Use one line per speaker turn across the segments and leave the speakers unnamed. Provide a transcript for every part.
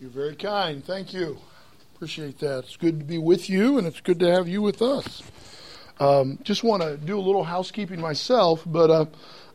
You're very kind. Thank you. Appreciate that. It's good to be with you, and it's good to have you with us. Um, just want to do a little housekeeping myself, but uh,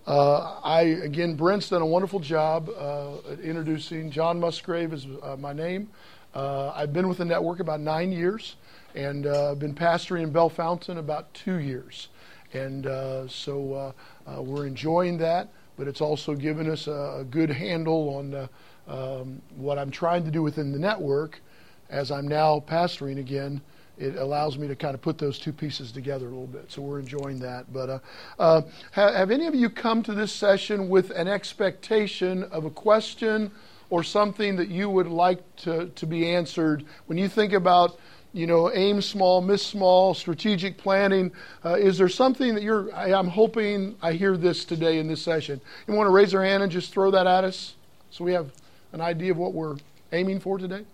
uh, I again, Brent's done a wonderful job uh, introducing. John Musgrave is uh, my name. Uh, I've been with the network about nine years, and uh, I've been pastoring in Bellefontaine about two years, and so we're enjoying that. But it's also given us a, a good handle on um, what I'm trying to do within the network as I'm now pastoring again, it allows me to kind of put those two pieces together a little bit. So we're enjoying that. But uh, uh, have, have, any of you come to this session with an expectation of a question or something that you would like to, to be answered when you think about? You know, aim small, miss small, strategic planning. Uh, is there something that you're? I, I'm hoping I hear this today in this session. You want to raise your hand and just throw that at us, so we have an idea of what we're aiming for today.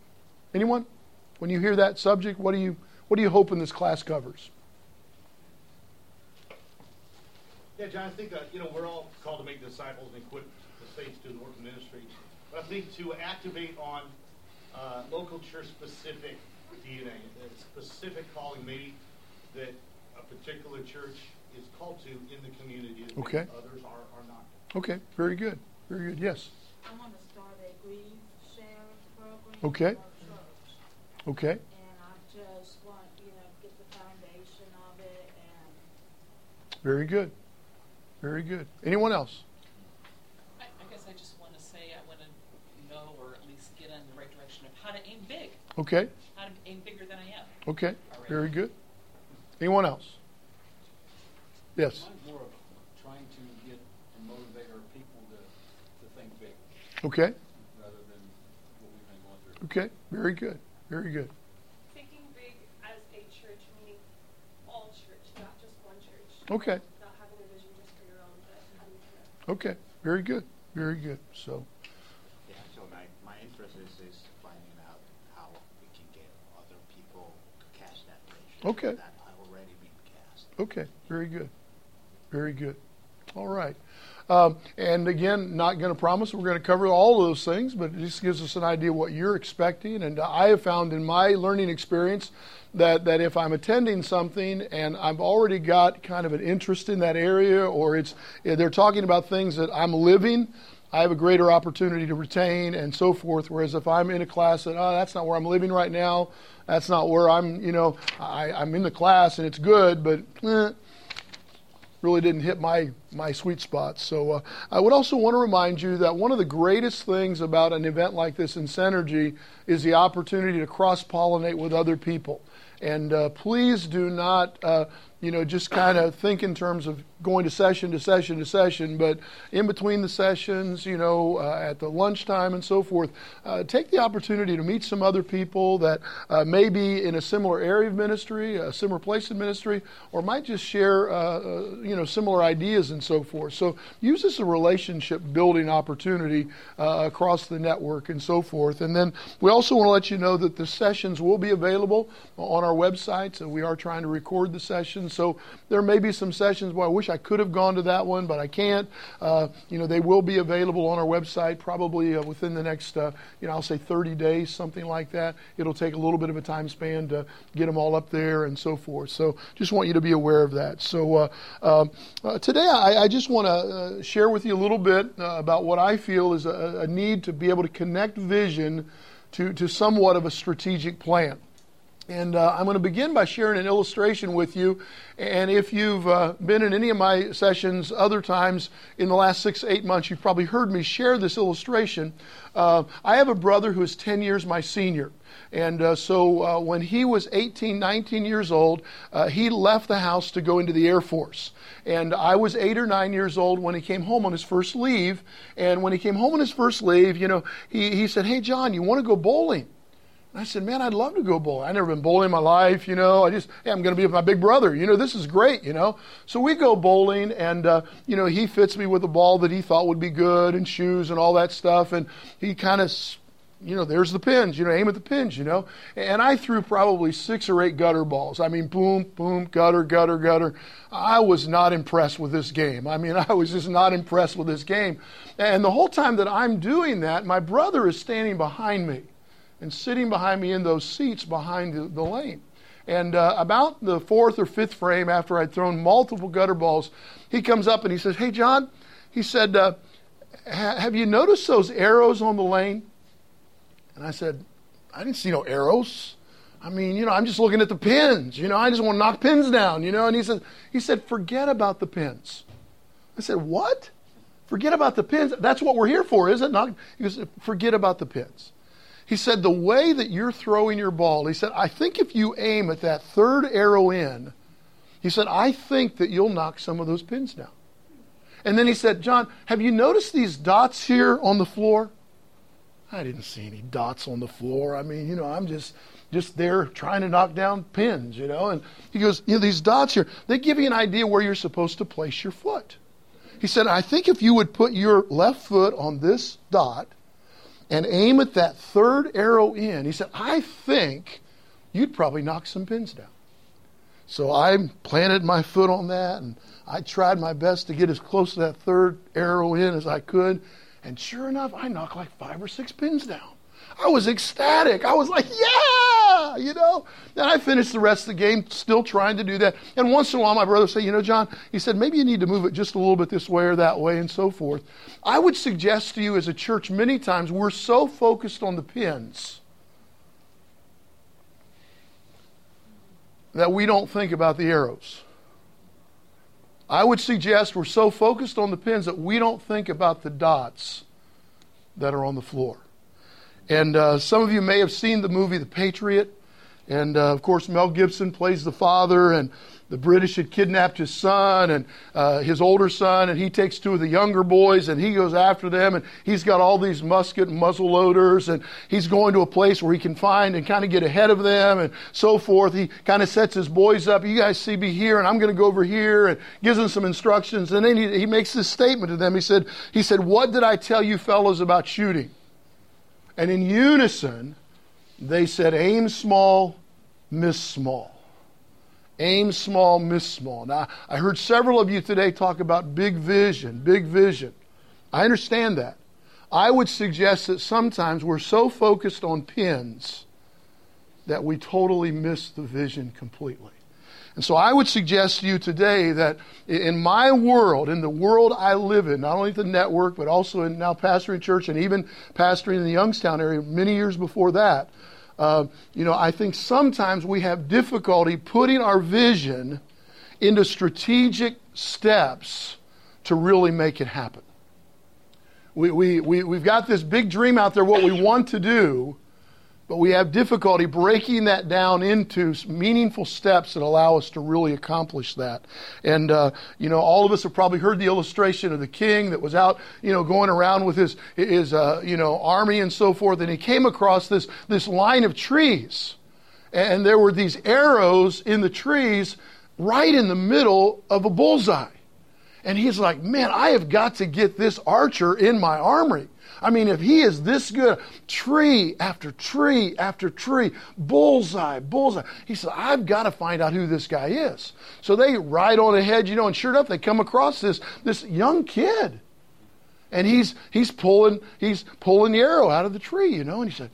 Anyone? When you hear that subject, what do you what do you hope this class covers?
Yeah, John, I think that you know we're all called to make disciples and equip the saints to the work of ministry. But I think to activate on uh, local church specific DNA, a specific calling maybe that a particular church is called to in the community.
Okay.
Others are, are not.
Okay. Very good. Very good. Yes.
I want to start a grief share program.
Okay. Okay.
And I just want, you know, get the foundation of it and.
Very good. Very good. Anyone else?
I, I guess I just want to say I want to know or at least get in the right direction of how to aim big.
Okay.
How to aim bigger than I am.
Okay. Very good. Anyone else? Yes.
Mine's more of trying to get and motivate our people to, to think big
Okay.
rather than what we've been going through.
Okay. Very good. Very good.
Thinking big as a church, meaning all church, not just one church.
Okay.
Not having a vision just for your own, but having to.
Okay. Very good. Very good. So,
Yeah, so my, my interest is, is finding out how we can get other people to cast that vision.
Okay.
That have already been cast.
okay. Very good. Very good. All right. Um, and again, not going to promise we're going to cover all of those things, but it just gives us an idea what you're expecting. And I have found in my learning experience that, that if I'm attending something and I've already got kind of an interest in that area, or it's they're talking about things that I'm living, I have a greater opportunity to retain and so forth. Whereas if I'm in a class that, oh, that's not where I'm living right now, that's not where I'm, you know, I, I'm in the class and it's good, but eh, really didn't hit my, my sweet spot. So uh, I would also want to remind you that one of the greatest things about an event like this in Synergy is the opportunity to cross pollinate with other people. And uh, please do not, uh, you know, just kind of think in terms of going to session to session to session, but in between the sessions, you know, uh, at the lunchtime and so forth, uh, take the opportunity to meet some other people that uh, may be in a similar area of ministry, a similar place in ministry, or might just share, uh, uh, you know, similar ideas and so forth. So use this as a relationship building opportunity uh, across the network and so forth. And then we also want to let you know that the sessions will be available on our website. So we are trying to record the sessions. So there may be some sessions where I wish I could have gone to that one, but I can't. Uh, you know, they will be available on our website probably uh, within the next, uh, you know, I'll say 30 days, something like that. It'll take a little bit of a time span to get them all up there and so forth. So just want you to be aware of that. So uh, um, uh, today I, I, just want to uh, share with you a little bit about what I feel is a, a need to be able to connect vision to, to somewhat of a strategic plan. And uh, I'm going to begin by sharing an illustration with you. And if you've uh, been in any of my sessions other times in the last six, eight months, you've probably heard me share this illustration. Uh, I have a brother who is 10 years my senior. And uh, so uh, when he was 18, 19 years old, uh, he left the house to go into the Air Force. And I was eight or nine years old when he came home on his first leave. And when he came home on his first leave, you know, he, he said, Hey, John, you want to go bowling? I said, man, I'd love to go bowling. I've never been bowling in my life, you know. I just, hey, I'm going to be with my big brother. You know, this is great, you know. So we go bowling, and, uh, you know, he fits me with a ball that he thought would be good and shoes and all that stuff. And he kind of, you know, there's the pins, you know, aim at the pins, you know. And I threw probably six or eight gutter balls. I mean, boom, boom, gutter, gutter, gutter. I was not impressed with this game. I mean, I was just not impressed with this game. And the whole time that I'm doing that, my brother is standing behind me and sitting behind me in those seats behind the, the lane. And uh, about the fourth or fifth frame, after I'd thrown multiple gutter balls, he comes up and he says, Hey, John, he said, uh, Have you noticed those arrows on the lane? And I said, I didn't see no arrows. I mean, you know, I'm just looking at the pins. You know, I just want to knock pins down, you know. And he said, he said, forget about the pins. I said, what? Forget about the pins. That's what we're here for, is it? Not, he goes, forget about the pins. He said, the way that you're throwing your ball, he said, I think if you aim at that third arrow in, he said, I think that you'll knock some of those pins down. And then he said, John, have you noticed these dots here on the floor? I didn't see any dots on the floor. I mean, you know, I'm just just there trying to knock down pins, you know. And he goes, you know, these dots here, they give you an idea where you're supposed to place your foot. He said, I think if you would put your left foot on this dot and aim at that third arrow in, he said, I think you'd probably knock some pins down. So I planted my foot on that and I tried my best to get as close to that third arrow in as I could. And sure enough, I knocked like five or six pins down. I was ecstatic. I was like, yeah, you know. And I finished the rest of the game still trying to do that. And once in a while, my brother say, you know, John, he said, maybe you need to move it just a little bit this way or that way and so forth. I would suggest to you as a church many times we're so focused on the pins that we don't think about the arrows. I would suggest we're so focused on the pins that we don't think about the dots that are on the floor. And uh, some of you may have seen the movie The Patriot. And uh, of course, Mel Gibson plays the father, and the British had kidnapped his son and uh, his older son, and he takes two of the younger boys and he goes after them. And he's got all these musket and muzzle loaders, and he's going to a place where he can find and kind of get ahead of them and so forth. He kind of sets his boys up. You guys see me here, and I'm going to go over here, and gives them some instructions. And then he, he makes this statement to them. He said, he said, What did I tell you fellows about shooting? And in unison, they said, aim small, miss small. Aim small, miss small. Now, I heard several of you today talk about big vision, big vision. I understand that. I would suggest that sometimes we're so focused on pins that we totally miss the vision completely. And so I would suggest to you today that in my world, in the world I live in, not only the network, but also in now pastoring church and even pastoring in the Youngstown area many years before that, uh, you know, I think sometimes we have difficulty putting our vision into strategic steps to really make it happen. We, we, we, we've got this big dream out there, what we want to do, but we have difficulty breaking that down into meaningful steps that allow us to really accomplish that. And, uh, you know, all of us have probably heard the illustration of the king that was out, you know, going around with his, his uh, you know, army and so forth, and he came across this, this line of trees. And there were these arrows in the trees right in the middle of a bullseye. And he's like, man, I have got to get this archer in my armory. I mean, if he is this good, tree after tree after tree, bullseye, bullseye. He said, I've got to find out who this guy is. So they ride on ahead, you know, and sure enough, they come across this, this young kid. And he's, he's, pulling, he's pulling the arrow out of the tree, you know. And he said,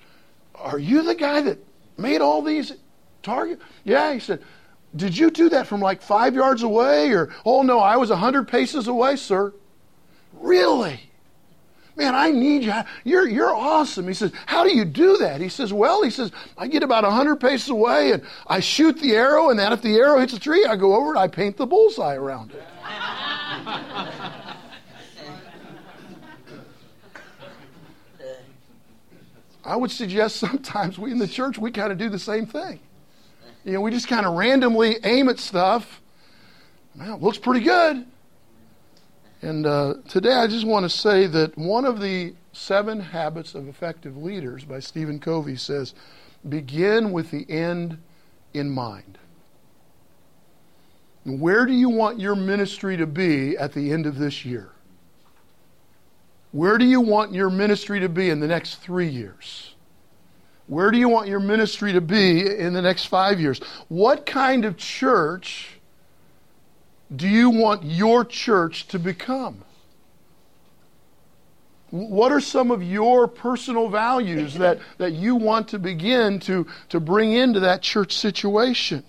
Are you the guy that made all these targets? Yeah, he said, Did you do that from like five yards away? Or, oh no, I was a hundred paces away, sir. Really? Man, I need you. You're, you're awesome. He says, How do you do that? He says, Well, he says, I get about 100 paces away and I shoot the arrow, and then if the arrow hits a tree, I go over and I paint the bullseye around it. I would suggest sometimes we in the church, we kind of do the same thing. You know, we just kind of randomly aim at stuff. It looks pretty good. And uh, today I just want to say that one of the seven habits of effective leaders by Stephen Covey says begin with the end in mind. Where do you want your ministry to be at the end of this year? Where do you want your ministry to be in the next three years? Where do you want your ministry to be in the next five years? What kind of church do you want your church to become? What are some of your personal values that, that you want to begin to, to bring into that church situation?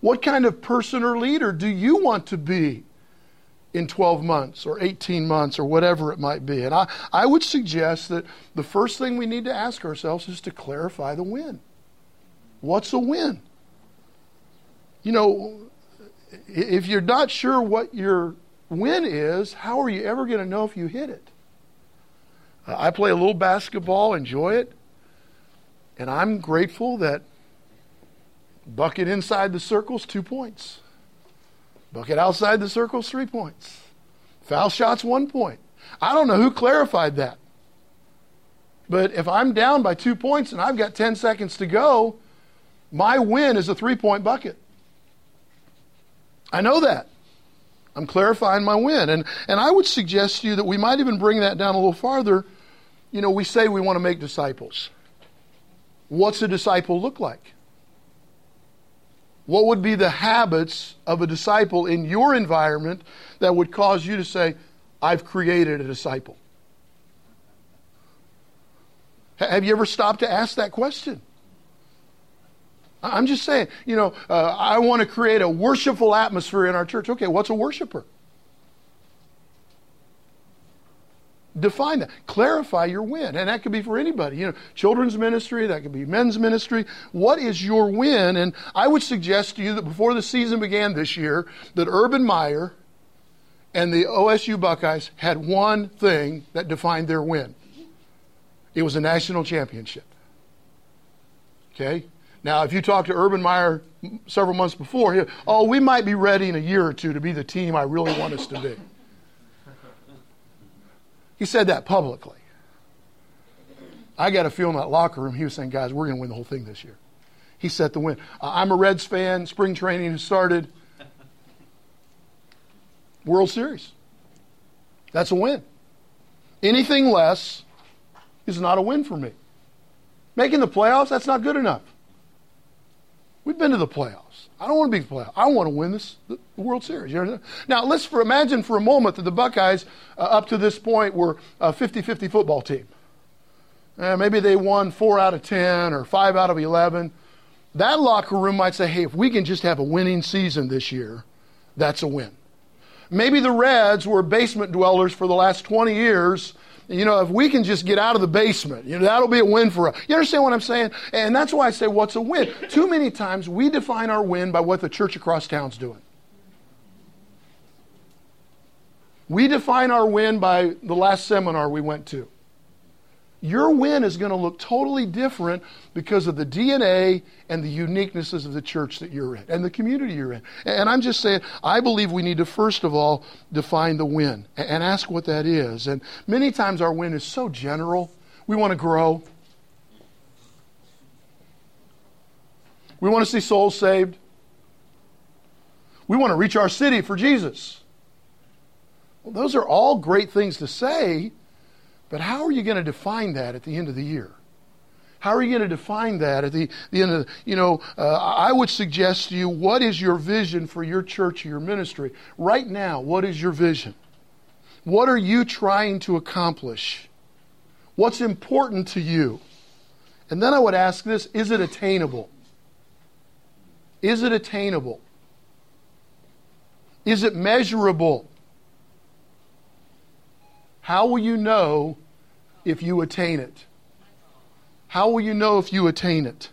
What kind of person or leader do you want to be in 12 months or 18 months or whatever it might be? And I, I would suggest that the first thing we need to ask ourselves is to clarify the win. What's a win? You know, if you're not sure what your win is, how are you ever going to know if you hit it? I play a little basketball, enjoy it, and I'm grateful that bucket inside the circle's two points. Bucket outside the circle's three points. Foul shot's one point. I don't know who clarified that. But if I'm down by two points and I've got 10 seconds to go, my win is a three point bucket. I know that. I'm clarifying my win. And, and I would suggest to you that we might even bring that down a little farther. You know, we say we want to make disciples. What's a disciple look like? What would be the habits of a disciple in your environment that would cause you to say, I've created a disciple? Have you ever stopped to ask that question? I'm just saying, you know, uh, I want to create a worshipful atmosphere in our church. Okay, what's a worshiper? Define that. Clarify your win. And that could be for anybody. You know, children's ministry, that could be men's ministry. What is your win? And I would suggest to you that before the season began this year, that Urban Meyer and the OSU Buckeyes had one thing that defined their win. It was a national championship. Okay? Now, if you talk to Urban Meyer several months before, he, oh, we might be ready in a year or two to be the team I really want us to be. He said that publicly. I got a feel in that locker room, he was saying, guys, we're going to win the whole thing this year. He set the win. Uh, I'm a Reds fan. Spring training has started. World Series. That's a win. Anything less is not a win for me. Making the playoffs, that's not good enough. We've been to the playoffs. I don't want to be the playoffs. I want to win this the World Series. You now, let's for, imagine for a moment that the Buckeyes, uh, up to this point, were a 50 50 football team. Uh, maybe they won four out of 10 or five out of 11. That locker room might say, hey, if we can just have a winning season this year, that's a win. Maybe the Reds were basement dwellers for the last 20 years you know, if we can just get out of the basement, you know, that'll be a win for us. You understand what I'm saying? And that's why I say, what's a win? Too many times we define our win by what the church across town's doing. We define our win by the last seminar we went to. Your win is going to look totally different because of the DNA and the uniquenesses of the church that you're in and the community you're in. And I'm just saying, I believe we need to first of all define the win and ask what that is. And many times our win is so general. We want to grow. We want to see souls saved. We want to reach our city for Jesus. Well, those are all great things to say, but how are you going to define that at the end of the year? How are you going to define that at the, the end of the, you know, uh, I would suggest to you, what is your vision for your church or your ministry? Right now, what is your vision? What are you trying to accomplish? What's important to you? And then I would ask this is it attainable? Is it attainable? Is it measurable? How will you know if you attain it? How will you know if you attain it?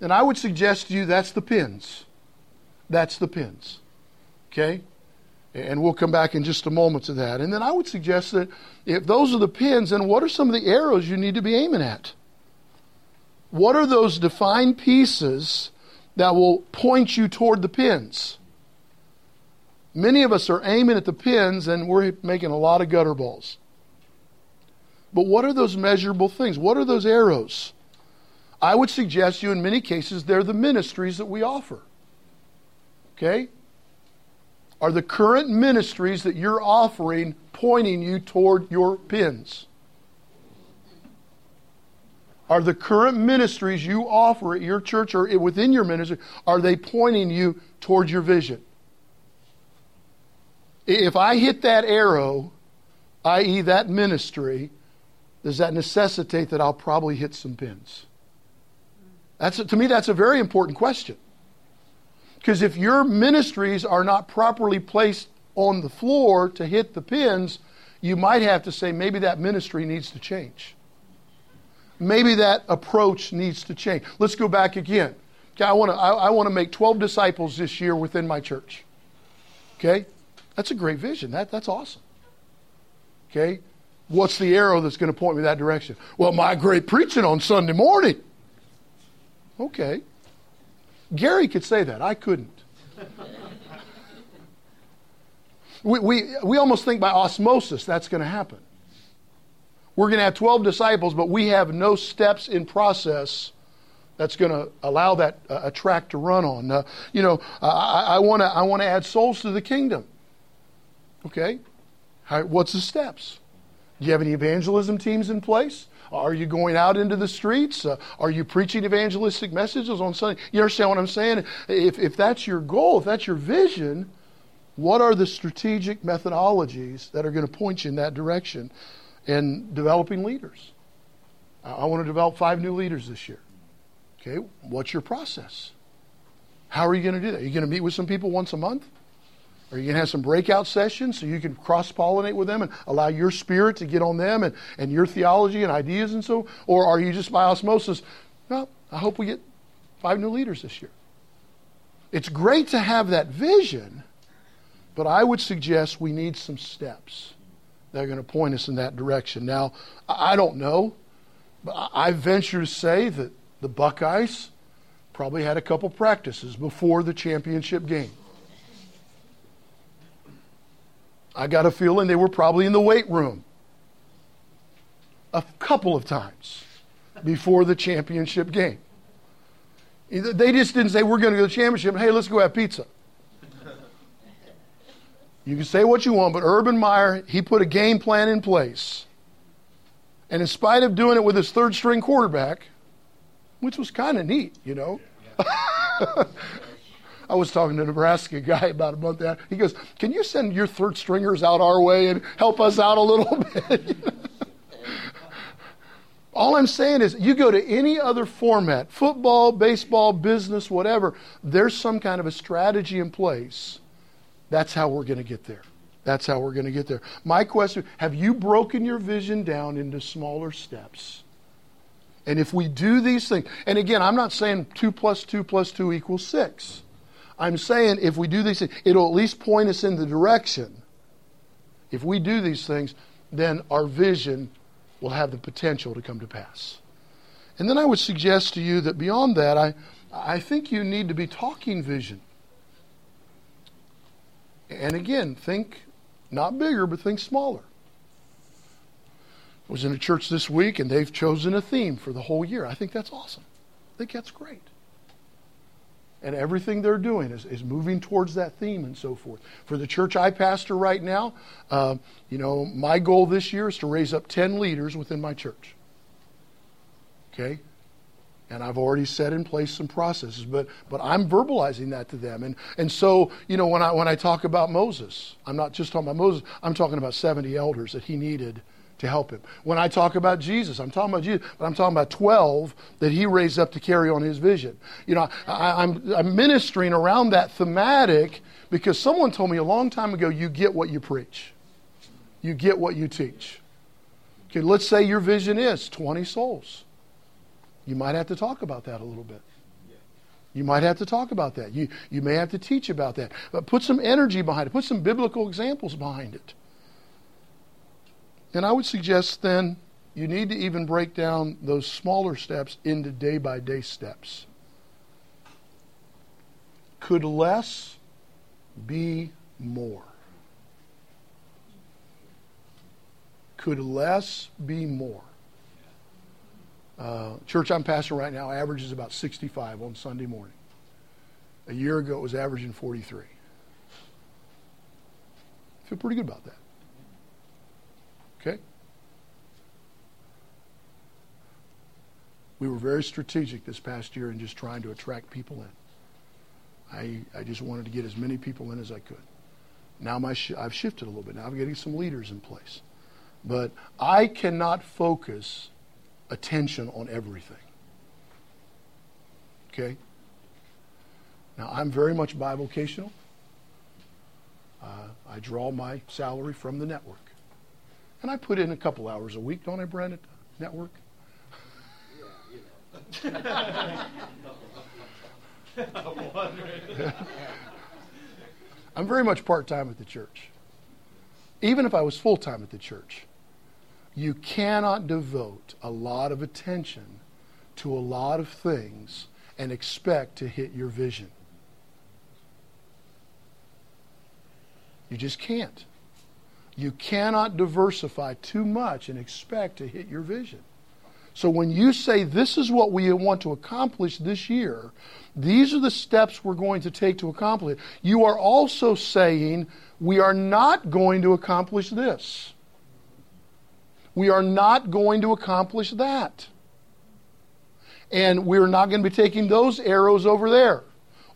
And I would suggest to you that's the pins. That's the pins. Okay? And we'll come back in just a moment to that. And then I would suggest that if those are the pins, then what are some of the arrows you need to be aiming at? What are those defined pieces that will point you toward the pins? Many of us are aiming at the pins and we're making a lot of gutter balls. But what are those measurable things? What are those arrows? I would suggest you, in many cases, they're the ministries that we offer. Okay? Are the current ministries that you're offering pointing you toward your pins? Are the current ministries you offer at your church or within your ministry, are they pointing you toward your vision? If I hit that arrow, i.e., that ministry, does that necessitate that I'll probably hit some pins? That's a, to me, that's a very important question. Because if your ministries are not properly placed on the floor to hit the pins, you might have to say maybe that ministry needs to change. Maybe that approach needs to change. Let's go back again. Okay, I want to I, I want to make 12 disciples this year within my church. Okay? That's a great vision. That, that's awesome. Okay? What's the arrow that's going to point me that direction? Well, my great preaching on Sunday morning. Okay. Gary could say that. I couldn't. we, we, we almost think by osmosis that's going to happen. We're going to have 12 disciples, but we have no steps in process that's going to allow that uh, a track to run on. Uh, you know, I want to I want to add souls to the kingdom. Okay, what's the steps? Do you have any evangelism teams in place? Are you going out into the streets? Uh, are you preaching evangelistic messages on Sunday? You understand what I'm saying? If, if that's your goal, if that's your vision, what are the strategic methodologies that are going to point you in that direction? And developing leaders. I, I want to develop five new leaders this year. Okay, what's your process? How are you going to do that? Are you going to meet with some people once a month? Are you going to have some breakout sessions so you can cross pollinate with them and allow your spirit to get on them and, and your theology and ideas and so? Or are you just by osmosis? No, I hope we get five new leaders this year. It's great to have that vision, but I would suggest we need some steps that are going to point us in that direction. Now, I don't know, but I venture to say that the Buckeyes probably had a couple practices before the championship game. I got a feeling they were probably in the weight room a couple of times before the championship game. They just didn't say, We're going to go to the championship. Hey, let's go have pizza. You can say what you want, but Urban Meyer, he put a game plan in place. And in spite of doing it with his third string quarterback, which was kind of neat, you know. I was talking to a Nebraska guy about a month after. He goes, Can you send your third stringers out our way and help us out a little bit? All I'm saying is, you go to any other format football, baseball, business, whatever there's some kind of a strategy in place. That's how we're going to get there. That's how we're going to get there. My question have you broken your vision down into smaller steps? And if we do these things, and again, I'm not saying 2 plus 2 plus 2 equals 6. I'm saying if we do these things, it'll at least point us in the direction. If we do these things, then our vision will have the potential to come to pass. And then I would suggest to you that beyond that, I, I think you need to be talking vision. And again, think not bigger, but think smaller. I was in a church this week and they've chosen a theme for the whole year. I think that's awesome. I think that's great. And everything they're doing is, is moving towards that theme and so forth. For the church I pastor right now, uh, you know, my goal this year is to raise up 10 leaders within my church. Okay? And I've already set in place some processes, but, but I'm verbalizing that to them. And, and so, you know, when I, when I talk about Moses, I'm not just talking about Moses, I'm talking about 70 elders that he needed to help him. When I talk about Jesus, I'm talking about Jesus, but I'm talking about 12 that he raised up to carry on his vision. You know, I, am I'm, I'm ministering around that thematic because someone told me a long time ago you get what you preach, you get what you teach. Okay, let's say your vision is 20 souls. You might have to talk about that a little bit. You might have to talk about that. You, you may have to teach about that. But put some energy behind it. Put some biblical examples behind it. And I would suggest then you need to even break down those smaller steps into day by day steps. Could less be more? Could less be more? Uh, church I'm pastoring right now averages about 65 on Sunday morning. A year ago, it was averaging 43. I feel pretty good about that. Okay? We were very strategic this past year in just trying to attract people in. I, I just wanted to get as many people in as I could. Now my sh- I've shifted a little bit. Now I'm getting some leaders in place. But I cannot focus attention on everything. Okay? Now, I'm very much bivocational. Uh, I draw my salary from the network. And I put in a couple hours a week, don't I, Brent, at the network? I'm very much part time at the church. Even if I was full time at the church, you cannot devote a lot of attention to a lot of things and expect to hit your vision. You just can't. You cannot diversify too much and expect to hit your vision. So when you say this is what we want to accomplish this year, these are the steps we're going to take to accomplish it, you are also saying we are not going to accomplish this. We are not going to accomplish that. And we're not going to be taking those arrows over there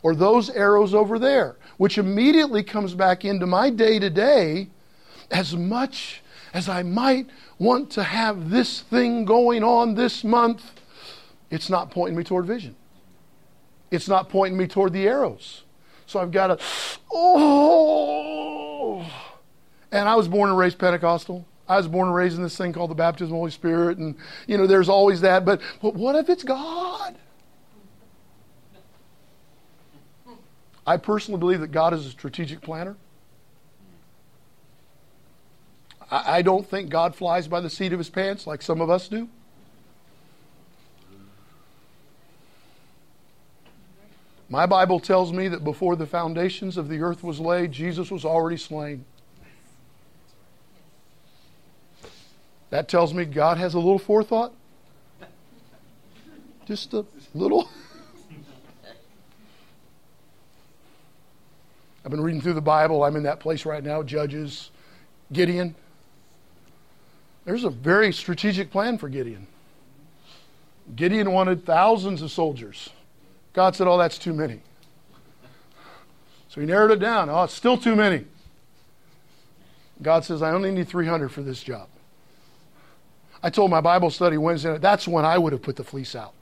or those arrows over there, which immediately comes back into my day to day as much as I might want to have this thing going on this month, it's not pointing me toward vision. It's not pointing me toward the arrows. So I've got to, oh. And I was born and raised Pentecostal. I was born and raised in this thing called the baptism of the Holy Spirit. And, you know, there's always that. But, but what if it's God? I personally believe that God is a strategic planner. I, I don't think God flies by the seat of his pants like some of us do. My Bible tells me that before the foundations of the earth was laid, Jesus was already slain. That tells me God has a little forethought. Just a little. I've been reading through the Bible. I'm in that place right now, Judges, Gideon. There's a very strategic plan for Gideon. Gideon wanted thousands of soldiers. God said, Oh, that's too many. So he narrowed it down. Oh, it's still too many. God says, I only need 300 for this job. I told my Bible study Wednesday night, that's when I would have put the fleece out.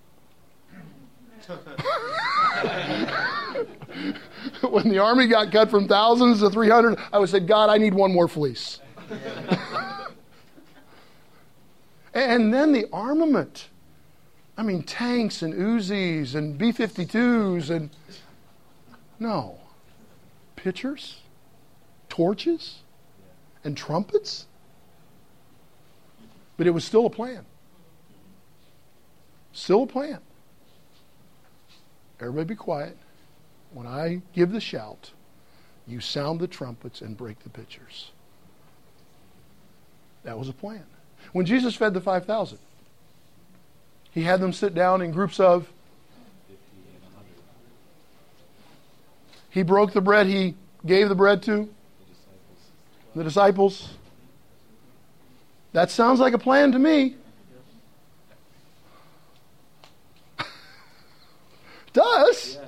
when the army got cut from thousands to 300, I would say, God, I need one more fleece. And then the armament. I mean, tanks and Uzis and B 52s and. No. Pitchers, torches, and trumpets. But it was still a plan. Still a plan. Everybody be quiet. When I give the shout, you sound the trumpets and break the pitchers. That was a plan. When Jesus fed the 5,000, he had them sit down in groups of. He broke the bread he gave the bread to the disciples. That sounds like a plan to me. Does.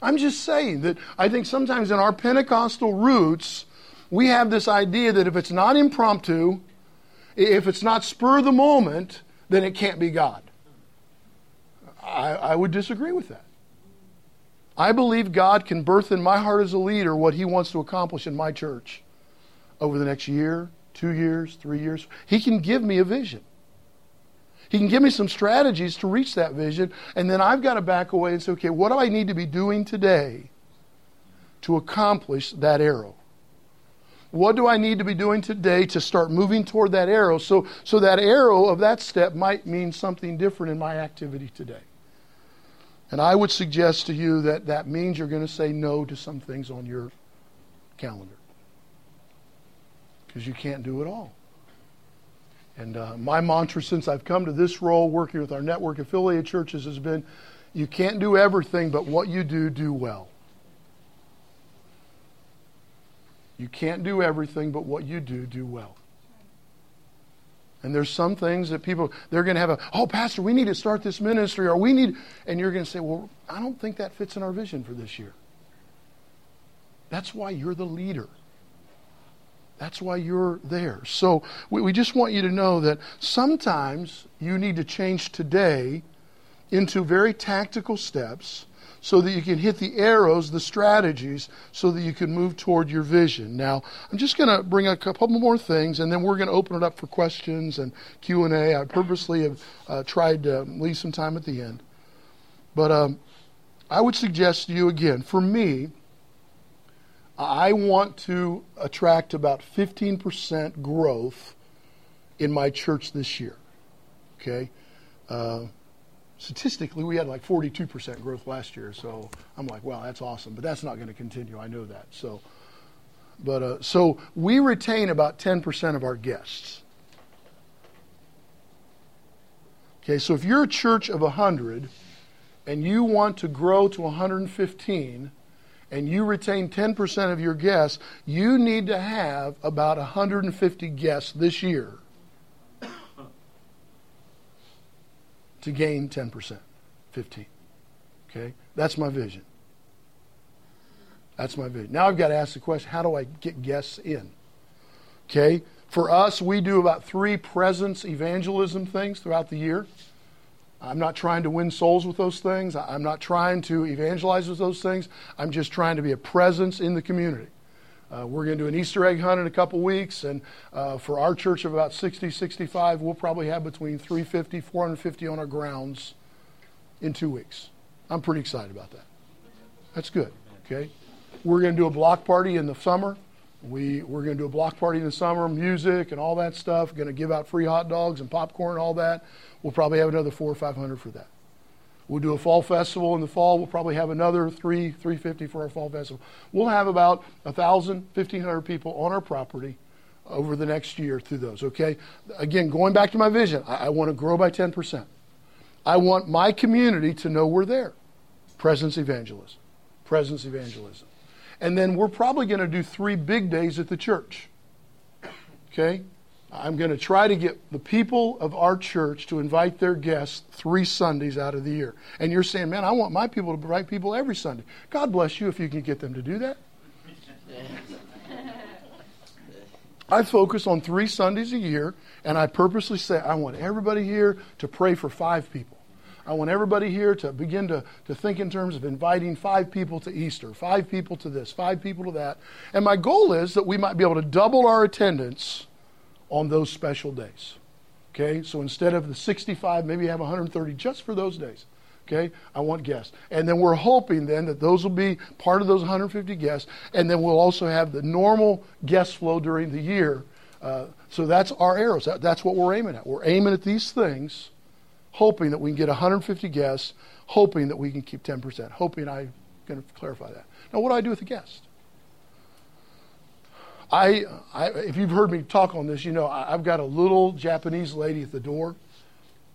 I'm just saying that I think sometimes in our Pentecostal roots, we have this idea that if it's not impromptu, if it's not spur of the moment, then it can't be God. I, I would disagree with that. I believe God can birth in my heart as a leader what He wants to accomplish in my church over the next year, two years, three years. He can give me a vision. He can give me some strategies to reach that vision, and then I've got to back away and say, okay, what do I need to be doing today to accomplish that arrow? What do I need to be doing today to start moving toward that arrow so, so that arrow of that step might mean something different in my activity today? And I would suggest to you that that means you're going to say no to some things on your calendar because you can't do it all. And uh, my mantra since I've come to this role working with our network affiliate churches has been you can't do everything, but what you do, do well. You can't do everything, but what you do, do well. And there's some things that people, they're going to have a, oh, Pastor, we need to start this ministry, or we need, and you're going to say, well, I don't think that fits in our vision for this year. That's why you're the leader. That's why you're there. So we, we just want you to know that sometimes you need to change today into very tactical steps so that you can hit the arrows, the strategies, so that you can move toward your vision. Now, I'm just going to bring a couple more things, and then we're going to open it up for questions and Q and A. I purposely have uh, tried to leave some time at the end, but um, I would suggest to you again, for me, I want to attract about 15% growth in my church this year. Okay? Uh, statistically, we had like 42% growth last year, so I'm like, wow, that's awesome. But that's not going to continue. I know that. So, but uh, so we retain about 10% of our guests. Okay, so if you're a church of 100 and you want to grow to 115, and you retain 10% of your guests, you need to have about 150 guests this year to gain 10%, 15. Okay? That's my vision. That's my vision. Now I've got to ask the question how do I get guests in? Okay? For us, we do about three presence evangelism things throughout the year. I'm not trying to win souls with those things. I'm not trying to evangelize with those things. I'm just trying to be a presence in the community. Uh, we're going to do an Easter egg hunt in a couple weeks, and uh, for our church of about 60, 65, we'll probably have between 350, 450 on our grounds in two weeks. I'm pretty excited about that. That's good. Okay, we're going to do a block party in the summer. We we're going to do a block party in the summer, music and all that stuff. Going to give out free hot dogs and popcorn, all that. We'll probably have another four or five hundred for that. We'll do a fall festival in the fall. We'll probably have another three, 350 for our fall festival. We'll have about 1,000, 1,500 people on our property over the next year through those, okay? Again, going back to my vision, I, I want to grow by 10%. I want my community to know we're there. Presence evangelism. Presence evangelism. And then we're probably going to do three big days at the church. Okay? I'm going to try to get the people of our church to invite their guests three Sundays out of the year. And you're saying, man, I want my people to invite people every Sunday. God bless you if you can get them to do that. I focus on three Sundays a year, and I purposely say, I want everybody here to pray for five people. I want everybody here to begin to, to think in terms of inviting five people to Easter, five people to this, five people to that. And my goal is that we might be able to double our attendance on those special days. Okay, so instead of the 65, maybe have 130 just for those days. Okay, I want guests. And then we're hoping then that those will be part of those 150 guests. And then we'll also have the normal guest flow during the year. Uh, so that's our arrows. That, that's what we're aiming at. We're aiming at these things, hoping that we can get 150 guests, hoping that we can keep 10%, hoping I'm going to clarify that. Now, what do I do with the guest? I, I, if you've heard me talk on this, you know I, I've got a little Japanese lady at the door,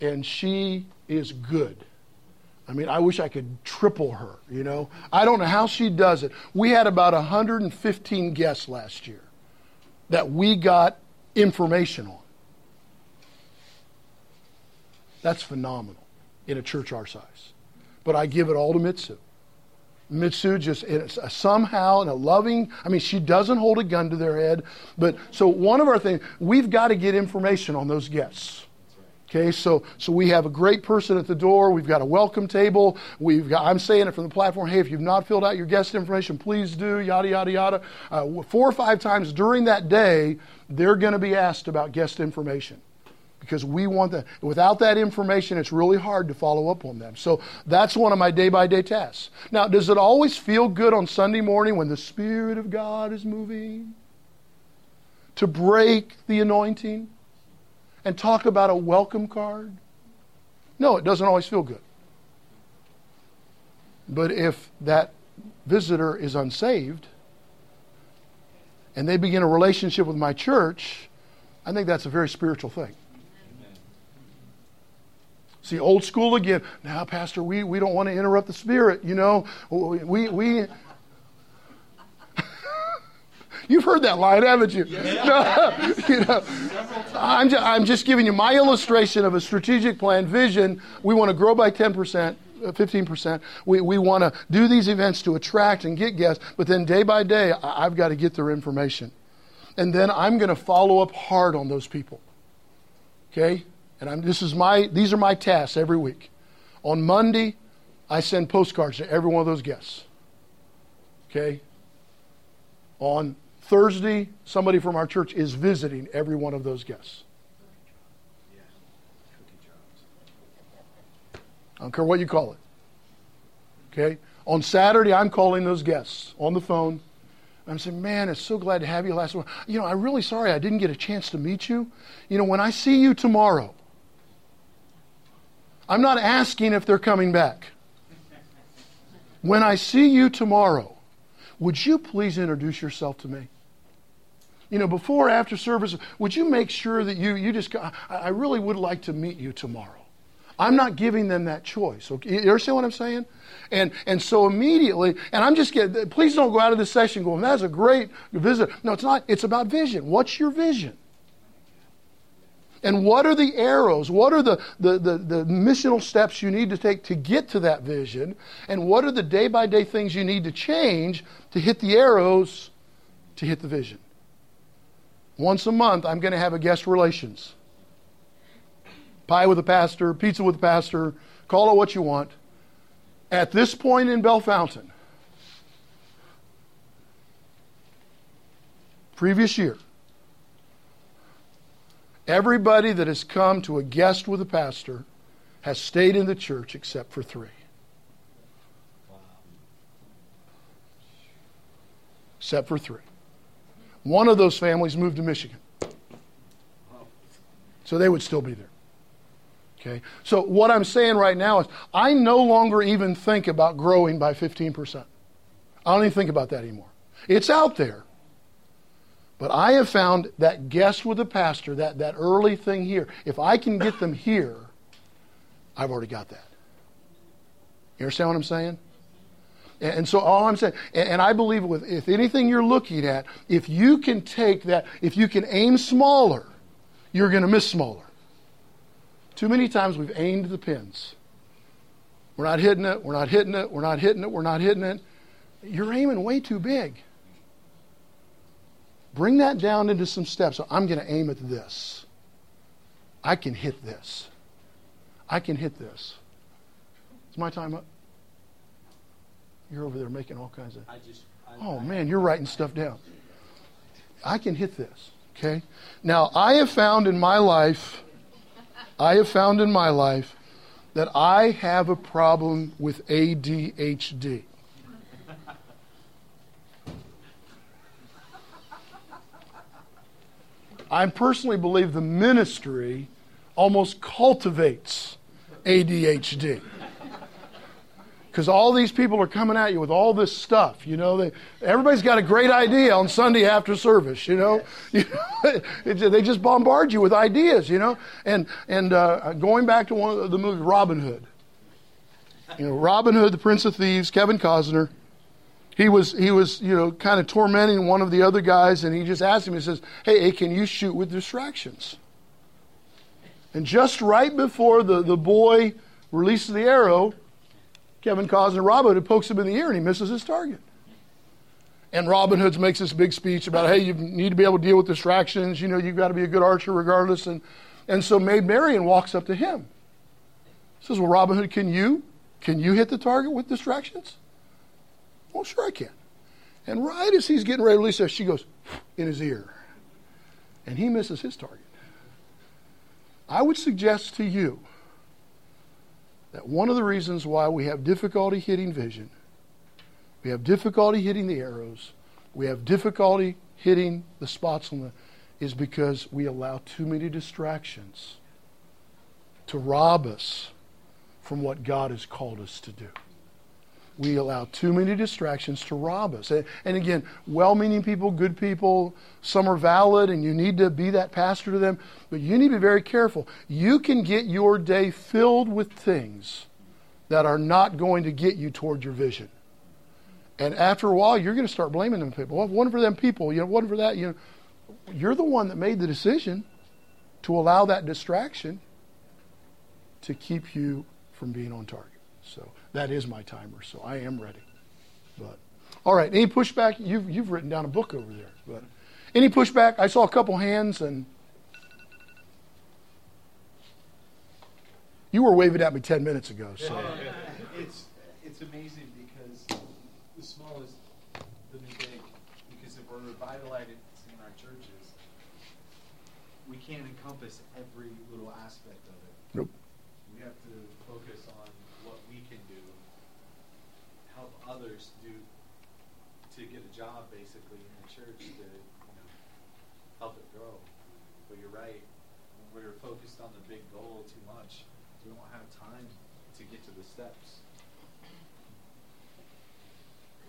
and she is good. I mean, I wish I could triple her, you know. I don't know how she does it. We had about 115 guests last year that we got information on. That's phenomenal in a church our size. But I give it all to Mitsu. Mitsu just somehow in a loving, I mean, she doesn't hold a gun to their head. But so one of our things, we've got to get information on those guests. Okay, so so we have a great person at the door. We've got a welcome table. We've got. I'm saying it from the platform. Hey, if you've not filled out your guest information, please do. Yada yada yada. Uh, four or five times during that day, they're going to be asked about guest information because we want that. Without that information, it's really hard to follow up on them. So that's one of my day by day tasks. Now, does it always feel good on Sunday morning when the Spirit of God is moving to break the anointing and talk about a welcome card? No, it doesn't always feel good. But if that visitor is unsaved and they begin a relationship with my church, I think that's a very spiritual thing. See, old school again. Now, Pastor, we, we don't want to interrupt the Spirit, you know. We, we, You've heard that line, haven't you? Yeah. You know, I'm, just, I'm just giving you my illustration of a strategic plan, vision. We want to grow by 10%. 15%. Uh, we, we want to do these events to attract and get guests, but then day by day, I've got to get their information. and then I'm going to follow up hard on those people. Okay? And I'm, this is my, these are my tasks every week. On Monday, I send postcards to every one of those guests. Okay? On Thursday, somebody from our church is visiting every one of those guests. I don't care what you call it. Okay? On Saturday, I'm calling those guests on the phone. I'm saying, man, it's so glad to have you last week. You know, I'm really sorry I didn't get a chance to meet you. You know, when I see you tomorrow, I'm not asking if they're coming back. When I see you tomorrow, would you please introduce yourself to me? You know, before after service, would you make sure that you, you just, I really would like to meet you tomorrow. I'm not giving them that choice. Okay? You understand what I'm saying? And, and so immediately, and I'm just getting, please don't go out of this session going, that's a great visit. No, it's not. It's about vision. What's your vision? And what are the arrows? What are the, the, the, the missional steps you need to take to get to that vision? And what are the day by day things you need to change to hit the arrows to hit the vision? Once a month, I'm going to have a guest relations pie with a pastor, pizza with a pastor, call it what you want. At this point in Bellefontaine, previous year, everybody that has come to a guest with a pastor has stayed in the church except for three. Except for three. One of those families moved to Michigan. So they would still be there. Okay? So what I'm saying right now is I no longer even think about growing by 15%. I don't even think about that anymore. It's out there. But I have found that guest with the pastor, that, that early thing here, if I can get them here, I've already got that. You understand what I'm saying? And, and so all I'm saying, and, and I believe with if anything you're looking at, if you can take that, if you can aim smaller, you're going to miss smaller. Too many times we've aimed the pins. We're not hitting it, we're not hitting it, we're not hitting it, we're not hitting it. You're aiming way too big. Bring that down into some steps. So I'm going to aim at this. I can hit this. I can hit this. Is my time up? You're over there making all kinds of.
I just. I,
Oh
I-
man, you're writing stuff down. I can hit this. Okay? Now, I have found in my life, I have found in my life that I have a problem with ADHD. I personally believe the ministry almost cultivates ADHD because all these people are coming at you with all this stuff. You know, they, everybody's got a great idea on Sunday after service. You know, it, they just bombard you with ideas. You know, and and uh, going back to one of the movies, Robin Hood. You know, Robin Hood, the Prince of Thieves, Kevin Costner. He was he was you know kind of tormenting one of the other guys, and he just asked him. He says, "Hey, can you shoot with distractions?" And just right before the, the boy releases the arrow, Kevin Costner, Robin Hood pokes him in the ear and he misses his target. And Robin Hood makes this big speech about, hey, you need to be able to deal with distractions. You know, you've got to be a good archer regardless. And, and so Maid Marian walks up to him. Says, well, Robin Hood, can you? Can you hit the target with distractions? Well, sure I can. And right as he's getting ready to release her, she goes in his ear. And he misses his target. I would suggest to you that one of the reasons why we have difficulty hitting vision, we have difficulty hitting the arrows, we have difficulty hitting the spots on the, is because we allow too many distractions to rob us from what God has called us to do. We allow too many distractions to rob us. And, and again, well meaning people, good people, some are valid and you need to be that pastor to them, but you need to be very careful. You can get your day filled with things that are not going to get you toward your vision. And after a while, you're going to start blaming them people. Well, one for them people, you know, one for that, you know. You're the one that made the decision to allow that distraction to keep you from being on target. That is my timer. So I am ready. But all right, any pushback? You've you've written down a book over there. But Any pushback? I saw a couple hands and you were waving at me 10 minutes ago. So.
It's, it's amazing because the small is the new big. Because if we're revitalizing our churches, we can't encompass every little aspect of it.
Nope.
We have to focus on what we can do, help others do, to get a job basically in the church to, you know, help it grow. But you're right, when we're focused on the big goal too much, we won't have time to get to the steps.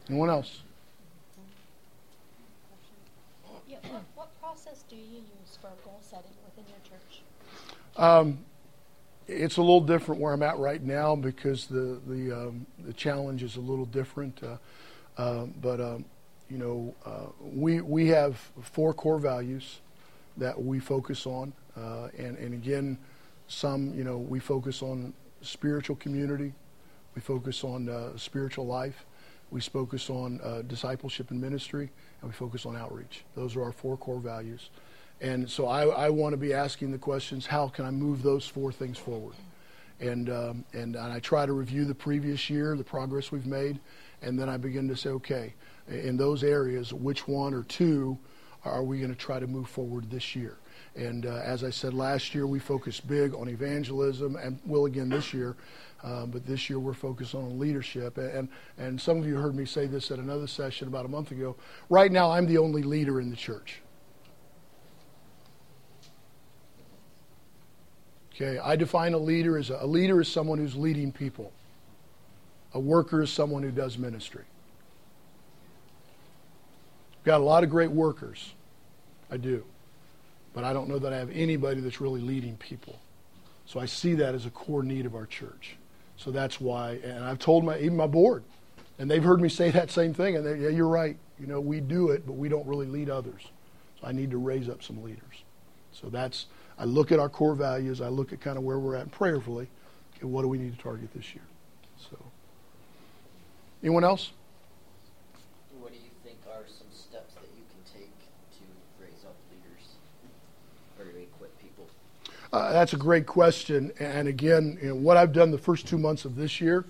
Anyone else?
Yeah, what, what process do you use for goal setting within your church?
Um, it's a little different where I'm at right now because the the um, the challenge is a little different. Uh, uh, but um, you know, uh, we we have four core values that we focus on, uh, and and again, some you know we focus on spiritual community, we focus on uh, spiritual life, we focus on uh, discipleship and ministry, and we focus on outreach. Those are our four core values. And so I, I want to be asking the questions how can I move those four things forward? And, um, and, I try to review the previous year, the progress we've made, and then I begin to say, okay, in those areas, which one or two are we going to try to move forward this year? And uh, as I said last year, we focused big on evangelism, and will again this year. Uh, but this year we're focused on leadership. And, and some of you heard me say this at another session about a month ago. Right now, I'm the only leader in the church. Okay, I define a leader as a, a leader is someone who's leading people. A worker is someone who does ministry. I've got a lot of great workers. I do. But I don't know that I have anybody that's really leading people. So I see that as a core need of our church. So that's why, and I've told my even my board, and they've heard me say that same thing. And they, yeah, you're right. You know, we do it, but we don't really lead others. So I need to raise up some leaders. So that's I look at our core values. I look at kind of where we're at prayerfully. Okay, what do we need to target this year? So, anyone else?
What do you think are some steps that you can take to raise up leaders or to equip people?
Uh, that's a great question. And again, you know, what I've done the first two months of this year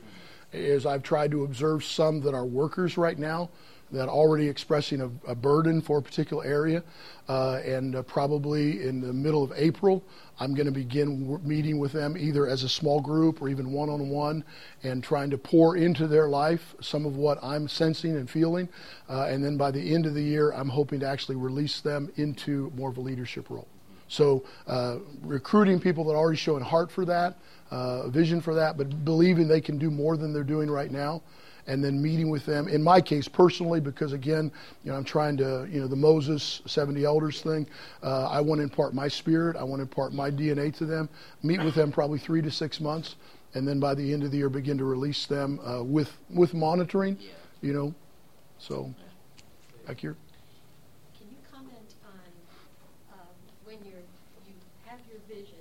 is I've tried to observe some that are workers right now that already expressing a, a burden for a particular area. Uh, and uh, probably in the middle of April, I'm going to begin w- meeting with them either as a small group or even one on one and trying to pour into their life some of what I'm sensing and feeling. Uh, and then by the end of the year, I'm hoping to actually release them into more of a leadership role. So, uh, recruiting people that are already showing heart for that, uh, vision for that, but believing they can do more than they're doing right now and then meeting with them. In my case, personally, because again, you know, I'm trying to, you know, the Moses 70 elders thing. Uh, I want to impart my spirit. I want to impart my DNA to them. Meet with them probably three to six months, and then by the end of the year, begin to release them uh, with with monitoring. You know, so back here.
Can you comment on um, when you're you have your vision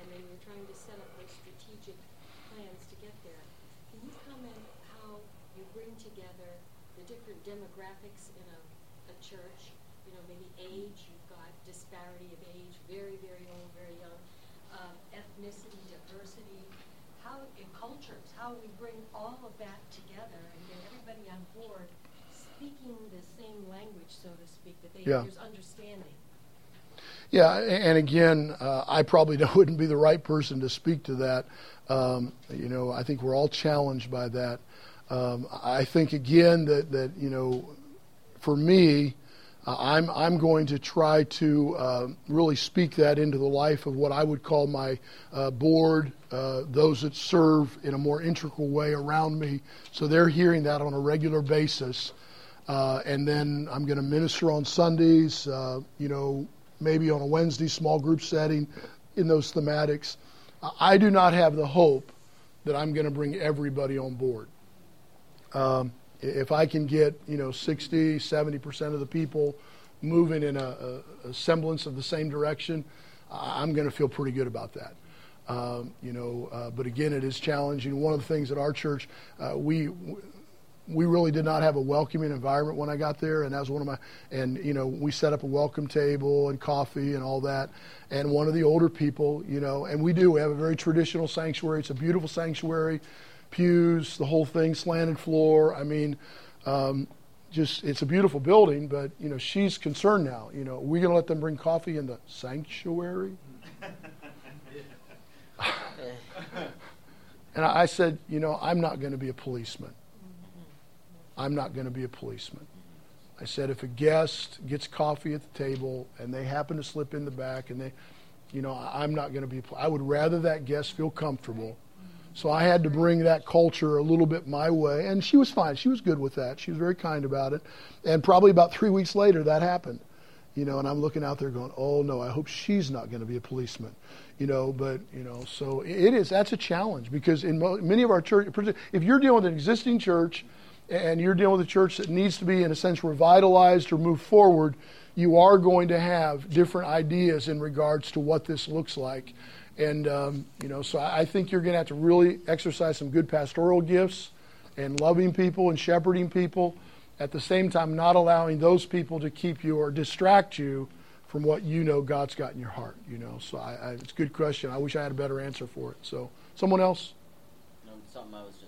and then you're trying to set up those strategic plans to get there? Can you comment how you bring together the different demographics in a, a church? You know, maybe age, you've got disparity of age, very, very old, very young, um, ethnicity, diversity, how in cultures, how we bring all of that together and get everybody on board speaking the same language, so to speak, that they,
Yeah. Yeah, and again, uh, I probably wouldn't be the right person to speak to that. Um, you know, I think we're all challenged by that. Um, I think again that that you know, for me, uh, I'm I'm going to try to uh, really speak that into the life of what I would call my uh, board, uh, those that serve in a more integral way around me, so they're hearing that on a regular basis. Uh, and then I'm going to minister on Sundays, uh, you know, maybe on a Wednesday small group setting in those thematics. I do not have the hope that I'm going to bring everybody on board. Um, if I can get, you know, 60, 70% of the people moving in a, a, a semblance of the same direction, I'm going to feel pretty good about that. Um, you know, uh, but again, it is challenging. One of the things at our church, uh, we we really did not have a welcoming environment when I got there, and that was one of my. And you know, we set up a welcome table and coffee and all that. And one of the older people, you know, and we do. We have a very traditional sanctuary. It's a beautiful sanctuary, pews, the whole thing, slanted floor. I mean, um, just it's a beautiful building. But you know, she's concerned now. You know, are we going to let them bring coffee in the sanctuary? and I said, you know, I'm not going to be a policeman. I'm not going to be a policeman. I said, if a guest gets coffee at the table and they happen to slip in the back and they, you know, I'm not going to be, I would rather that guest feel comfortable. So I had to bring that culture a little bit my way. And she was fine. She was good with that. She was very kind about it. And probably about three weeks later, that happened. You know, and I'm looking out there going, oh no, I hope she's not going to be a policeman. You know, but, you know, so it is, that's a challenge because in many of our church, if you're dealing with an existing church, and you're dealing with a church that needs to be, in a sense, revitalized or move forward, you are going to have different ideas in regards to what this looks like. And, um, you know, so I think you're going to have to really exercise some good pastoral gifts and loving people and shepherding people, at the same time, not allowing those people to keep you or distract you from what you know God's got in your heart, you know. So I, I, it's a good question. I wish I had a better answer for it. So, someone else?
No, something I was just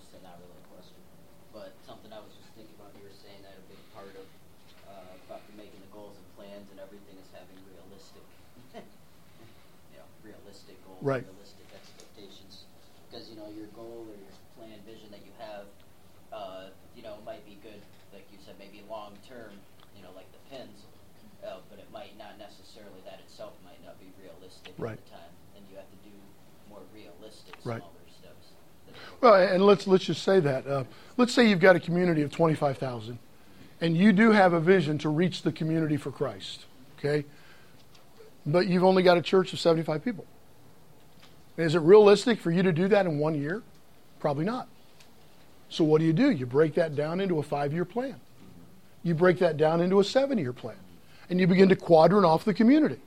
right.
realistic expectations. Because, you know, your goal or your plan, vision that you have, uh, you know, might be good, like you said, maybe long term, you know, like the pins, uh, but it might not necessarily, that itself might not be realistic
right.
at the time. And you have to do more realistic,
right.
smaller steps.
Well, and let's let's just say that. Uh, let's say you've got a community of 25,000, and you do have a vision to reach the community for Christ, okay? But you've only got a church of 75 people. Is it realistic for you to do that in one year? Probably not. So what do you do? You break that down into a five year plan. You break that down into a seven year plan. And you begin to quadrant off the community.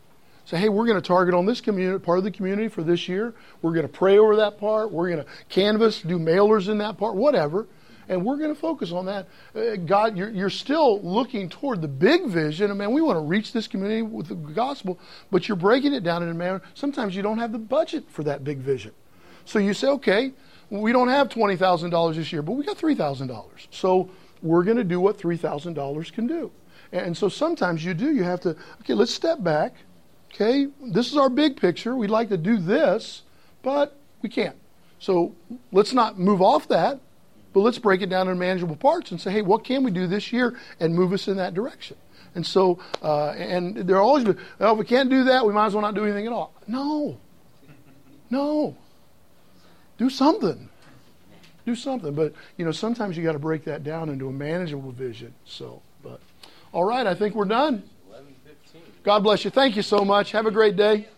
Say, hey, we're going to target on this community, part of the community for this year. We're going to pray over that part. We're going to canvas, do mailers in that part, whatever and we're going to focus on that. Uh, God, you're, you're still looking toward the big vision. I mean, we want to reach this community with the gospel, but you're breaking it down in a manner. Sometimes you don't have the budget for that big vision. So you say, okay, we don't have $20,000 this year, but we got $3,000. So we're going to do what $3,000 can do. And so sometimes you do, you have to, okay, let's step back. Okay, this is our big picture. We'd like to do this, but we can't. So let's not move off that. But let's break it down in manageable parts and say, hey, what can we do this year and move us in that direction? And so, uh, and there are always, well, if we can't do that, we might as well not do anything at all. No. No. Do something. Do something. But, you know, sometimes you got to break that down into a manageable vision. So, but, all right, I think we're done. God bless you. Thank you so much. Have a great day.